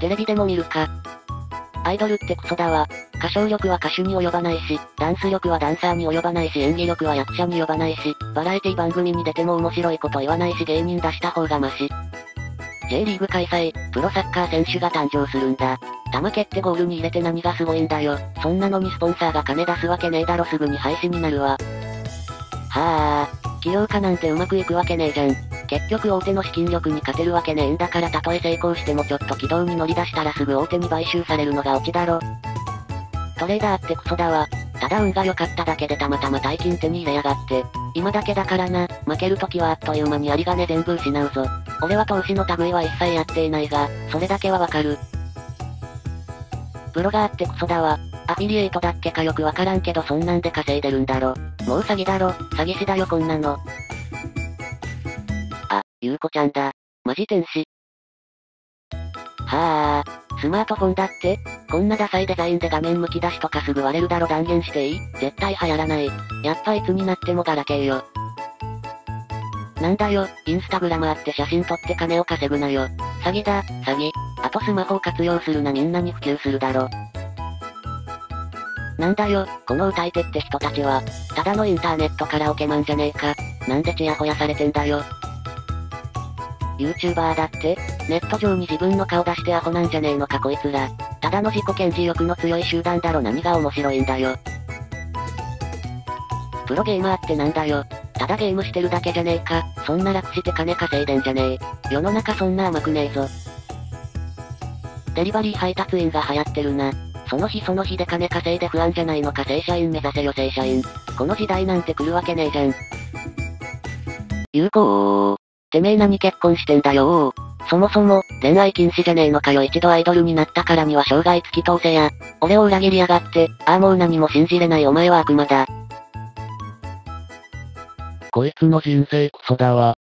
テレビでも見るか。アイドルってクソだわ。歌唱力は歌手に及ばないし、ダンス力はダンサーに及ばないし演技力は役者に及ばないし、バラエティ番組に出ても面白いこと言わないし芸人出した方がマシ。J リーグ開催、プロサッカー選手が誕生するんだ。球蹴ってゴールに入れて何がすごいんだよ。そんなのにスポンサーが金出すわけねえだろすぐに廃止になるわ。はあ、起業家なんてうまくいくわけねえじゃん。結局大手の資金力に勝てるわけねえんだからたとえ成功してもちょっと軌道に乗り出したらすぐ大手に買収されるのがオチだろ。トレーダーってクソだわ。ただ運が良かっただけでたまたま大金手に入れやがって。今だけだからな、負けるときはあっという間に有り金全部失うぞ。俺は投資の類は一切やっていないが、それだけはわかる。ブロガーってクソだわ。アフィリエイトだっけかよくわからんけどそんなんで稼いでるんだろ。もう詐欺だろ、詐欺師だよこんなの。ゆうこちゃんだ。マジ天使。はあ、スマートフォンだってこんなダサいデザインで画面むき出しとかすぐ割れるだろ断言していい？絶対流行らない。やっぱいつになってもガラケーよ。なんだよ、インスタグラムあって写真撮って金を稼ぐなよ。詐欺だ、詐欺。あとスマホを活用するなみんなに普及するだろ。なんだよ、この歌い手って人たちは、ただのインターネットからオケマンじゃねえか。なんでチヤホヤされてんだよ。YouTuber だって？ネット上に自分の顔出してアホなんじゃねえのかこいつら。ただの自己顕示欲の強い集団だろ何が面白いんだよ。プロゲーマーってなんだよ。ただゲームしてるだけじゃねえか。そんな楽して金稼いでんじゃねえ。世の中そんな甘くねえぞ。デリバリー配達員が流行ってるな。その日その日で金稼いで不安じゃないのか正社員目指せよ正社員。この時代なんて来るわけねえじゃん。有効てめえ何結婚してんだよそもそも、恋愛禁止じゃねえのかよ一度アイドルになったからには生涯突き通せや。俺を裏切りやがって、ああもう何も信じれないお前は悪魔だ。こいつの人生クソだわ。